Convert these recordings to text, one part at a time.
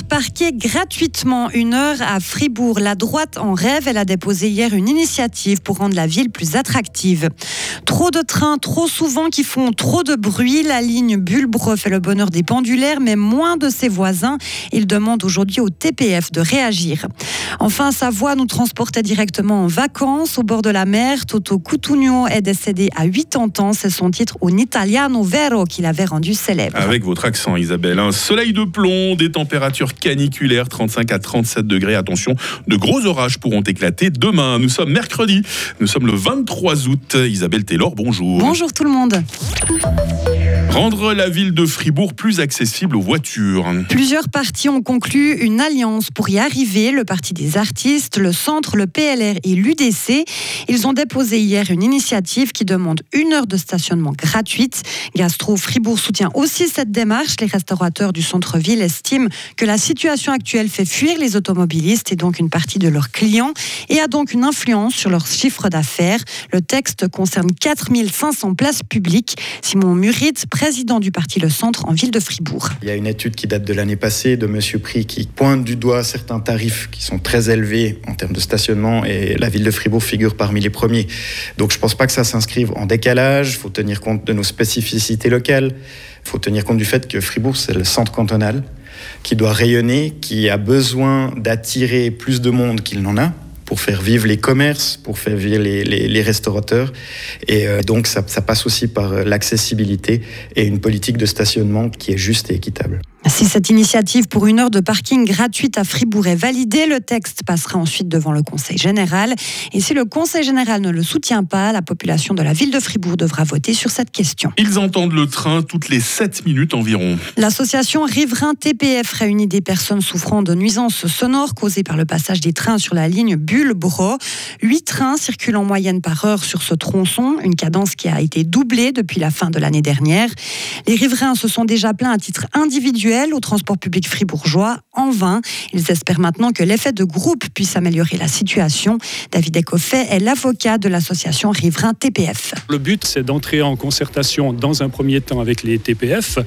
parquer gratuitement une heure à Fribourg. La droite en rêve, elle a déposé hier une initiative pour rendre la ville plus attractive. Trop de trains, trop souvent qui font trop de bruit. La ligne Bulbre fait le bonheur des pendulaires, mais moins de ses voisins. Il demande aujourd'hui au TPF de réagir. Enfin, sa voix nous transportait directement en vacances au bord de la mer. Toto Cutugno est décédé à 80 ans. C'est son titre Un Italiano Vero qu'il avait rendu célèbre. Avec votre accent, Isabelle. Un soleil de plomb, des températures caniculaires, 35 à 37 degrés. Attention, de gros orages pourront éclater demain. Nous sommes mercredi. Nous sommes le 23 août. Isabelle Taylor, bonjour. Bonjour tout le monde. Rendre la ville de Fribourg plus accessible aux voitures. Plusieurs partis ont conclu une alliance pour y arriver. Le Parti des artistes, le Centre, le PLR et l'UDC. Ils ont déposé hier une initiative qui demande une heure de stationnement gratuite. Gastro Fribourg soutient aussi cette démarche. Les restaurateurs du centre-ville estiment que la situation actuelle fait fuir les automobilistes et donc une partie de leurs clients et a donc une influence sur leur chiffre d'affaires. Le texte concerne 4500 places publiques. Simon Murit, président du parti Le Centre en ville de Fribourg. Il y a une étude qui date de l'année passée de Monsieur Prix qui pointe du doigt certains tarifs qui sont très élevés en termes de stationnement et la ville de Fribourg figure parmi les premiers. Donc je ne pense pas que ça s'inscrive en décalage. Il faut tenir compte de nos spécificités locales. Il faut tenir compte du fait que Fribourg, c'est le centre cantonal qui doit rayonner, qui a besoin d'attirer plus de monde qu'il n'en a pour faire vivre les commerces, pour faire vivre les, restaurateurs. Et euh, donc ça, ça passe aussi par euh, l'accessibilité et une politique de stationnement qui est juste et équitable. Si cette initiative pour une heure de parking gratuite à Fribourg est validée, le texte passera ensuite devant le Conseil général. Et si le Conseil général ne le soutient pas, la population de la ville de Fribourg devra voter sur cette question. Ils entendent le train toutes les 7 minutes environ. L'association Riverain TPF réunit des personnes souffrant de nuisances sonores causées par le passage des trains sur la ligne Bulle-Bro. Huit trains circulent en moyenne par heure sur ce tronçon, une cadence qui a été doublée depuis la fin de l'année dernière. Les riverains se sont déjà plaints à titre individuel au transport public fribourgeois en vain. Ils espèrent maintenant que l'effet de groupe puisse améliorer la situation. David Ecoffet est l'avocat de l'association Riverain TPF. Le but, c'est d'entrer en concertation dans un premier temps avec les TPF,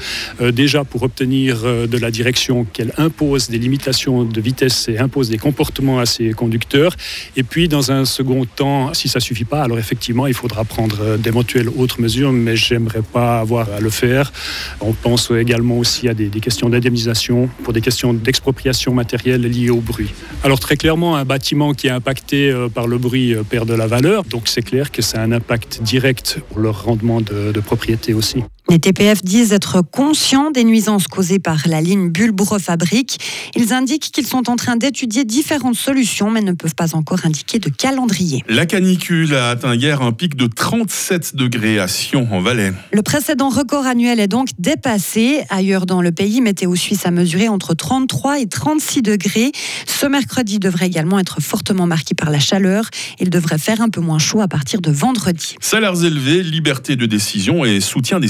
euh, déjà pour obtenir euh, de la direction qu'elle impose des limitations de vitesse et impose des comportements à ses conducteurs. Et puis, dans un second temps, si ça suffit pas, alors effectivement, il faudra prendre euh, d'éventuelles autres mesures, mais j'aimerais pas avoir à le faire. On pense également aussi à des, des questions d'indemnisation, pour des questions d'expropriation matérielle liées au bruit. Alors très clairement, un bâtiment qui est impacté euh, par le bruit euh, perd de la valeur, donc c'est clair que c'est un impact direct pour leur rendement de, de propriété aussi. Les TPF disent être conscients des nuisances causées par la ligne Bulbre-Fabrique. Ils indiquent qu'ils sont en train d'étudier différentes solutions, mais ne peuvent pas encore indiquer de calendrier. La canicule a atteint hier un pic de 37 degrés à Sion, en Valais. Le précédent record annuel est donc dépassé. Ailleurs dans le pays, Météo Suisse a mesuré entre 33 et 36 degrés. Ce mercredi devrait également être fortement marqué par la chaleur. Il devrait faire un peu moins chaud à partir de vendredi. Salaires élevés, liberté de décision et soutien des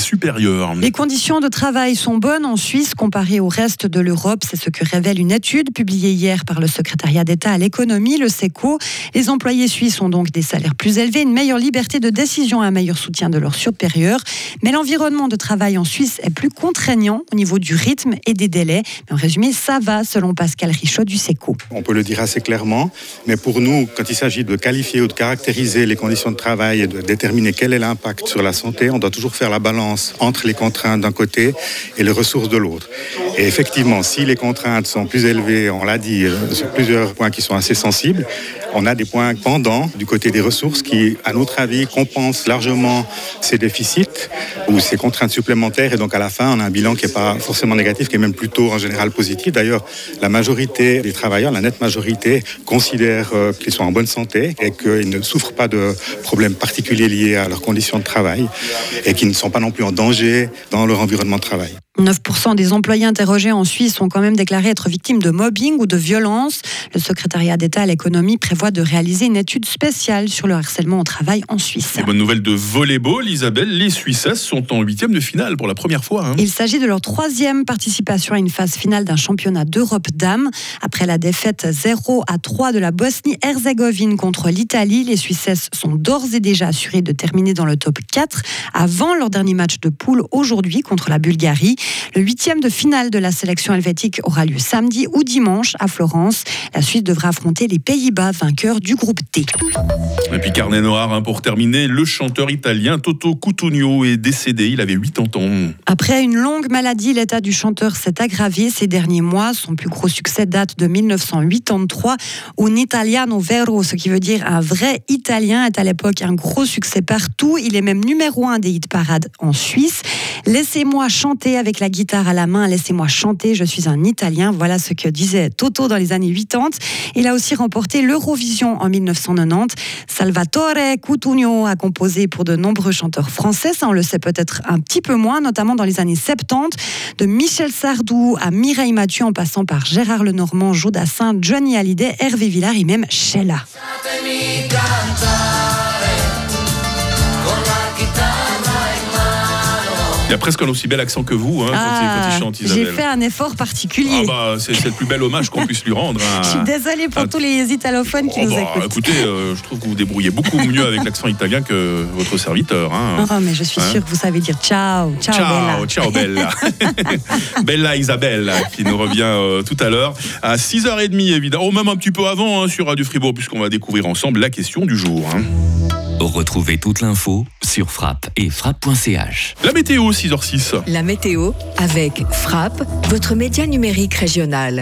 Les conditions de travail sont bonnes en Suisse comparées au reste de l'Europe. C'est ce que révèle une étude publiée hier par le secrétariat d'État à l'économie, le SECO. Les employés suisses ont donc des salaires plus élevés, une meilleure liberté de décision et un meilleur soutien de leurs supérieurs. Mais l'environnement de travail en Suisse est plus contraignant au niveau du rythme et des délais. Mais en résumé, ça va selon Pascal Richaud du SECO. On peut le dire assez clairement, mais pour nous, quand il s'agit de qualifier ou de caractériser les conditions de travail et de déterminer quel est l'impact sur la santé, on doit toujours faire la balance entre les contraintes d'un côté et les ressources de l'autre. Et effectivement, si les contraintes sont plus élevées, on l'a dit, sur plusieurs points qui sont assez sensibles, on a des points pendants du côté des ressources qui, à notre avis, compensent largement ces déficits ou ces contraintes supplémentaires. Et donc, à la fin, on a un bilan qui n'est pas forcément négatif, qui est même plutôt en général positif. D'ailleurs, la majorité des travailleurs, la nette majorité, considèrent euh, qu'ils sont en bonne santé et qu'ils ne souffrent pas de problèmes particuliers liés à leurs conditions de travail et qu'ils ne sont pas non plus en danger dans leur environnement de travail. 9% des employés interrogés en Suisse ont quand même déclaré être victimes de mobbing ou de violence. Le secrétariat d'État à l'économie prévoit de réaliser une étude spéciale sur le harcèlement au travail en Suisse. Bonne nouvelle de volleyball, Isabelle, les Suissesses sont en huitième de finale pour la première fois. Hein. Il s'agit de leur troisième participation à une phase finale d'un championnat d'Europe dames. Après la défaite 0 à 3 de la Bosnie-Herzégovine contre l'Italie, les Suissesses sont d'ores et déjà assurées de terminer dans le top 4 avant leur dernier match de poule aujourd'hui contre la Bulgarie. Le huitième de finale de la sélection helvétique aura lieu samedi ou dimanche à Florence. La Suisse devra affronter les Pays-Bas, vainqueurs du groupe D. Et puis carnet noir hein, pour terminer, le chanteur italien Toto Cutugno est décédé, il avait 80 ans. Après une longue maladie, l'état du chanteur s'est aggravé ces derniers mois. Son plus gros succès date de 1983. Un italiano vero, ce qui veut dire un vrai italien, est à l'époque un gros succès partout. Il est même numéro un des hit parades en Suisse. Laissez-moi chanter avec la guitare à la main, laissez-moi chanter, je suis un italien. Voilà ce que disait Toto dans les années 80. Il a aussi remporté l'Eurovision en 1990. Salvatore Cutugno a composé pour de nombreux chanteurs français, ça on le sait peut-être un petit peu moins, notamment dans les années 70, de Michel Sardou à Mireille Mathieu en passant par Gérard Lenormand, Jodassin, Johnny Hallyday, Hervé Villard et même Sheila. Il a presque un aussi bel accent que vous hein, quand, il, quand, il, Ah, chante J'ai Isabelle. fait un effort particulier. Ah bah, c'est le plus bel hommage qu'on puisse lui rendre. hein. Je suis désolée pour Ah. tous les italophones qui Oh nous bah, écoutent. écoutez, euh, je trouve que vous débrouillez beaucoup mieux avec l'accent italien que votre serviteur. hein. Oh, mais je suis Hein sûre que vous savez dire ciao, ciao, Bella. Ciao, ciao Bella. Bella Isabelle qui nous revient euh, tout à l'heure à 6h30 évidemment, ou même un petit peu avant hein, sur Radio Fribourg puisqu'on va découvrir ensemble la question du jour. Retrouvez toute l'info sur frappe et frappe.ch. La météo 6h06. La météo avec Frappe, votre média numérique régional.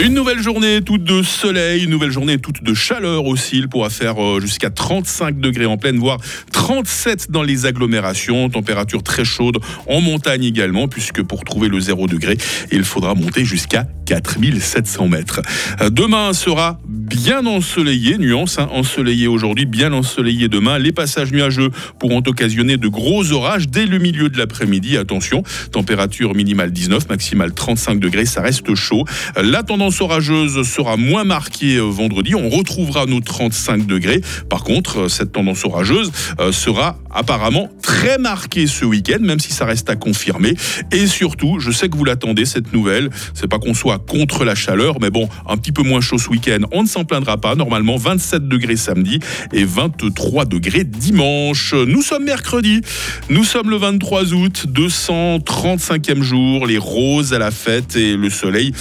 Une nouvelle journée toute de soleil, une nouvelle journée toute de chaleur aussi. Il pourra faire euh, jusqu'à 35 degrés en pleine, voire 37 dans les agglomérations. Température très chaude en montagne également, puisque pour trouver le 0 degré, il faudra monter jusqu'à 4700 mètres. Euh, Demain sera bien ensoleillé, nuance, hein, ensoleillé aujourd'hui, bien ensoleillé demain. Les passages nuageux pourront occasionner de gros orages dès le milieu de l'après-midi. Attention, température minimale 19, maximale 35 degrés, ça reste chaud. La tendance orageuse sera moins marquée euh, vendredi. On retrouvera nos 35 degrés. Par contre, euh, cette tendance orageuse euh, sera apparemment très marquée ce week-end, même si ça reste à confirmer. Et surtout, je sais que vous l'attendez, cette nouvelle. C'est pas qu'on soit contre la chaleur, mais bon, un petit peu moins chaud ce week-end. On ne s'en plaindra pas. Normalement, 27 degrés samedi et 23 degrés dimanche. Nous sommes mercredi. Nous sommes le 23 août, 235e jour. Les roses à la fête et le soleil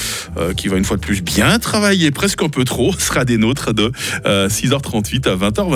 qui va une fois plus bien travailler, presque un peu trop, sera des nôtres de euh, 6h38 à 20h.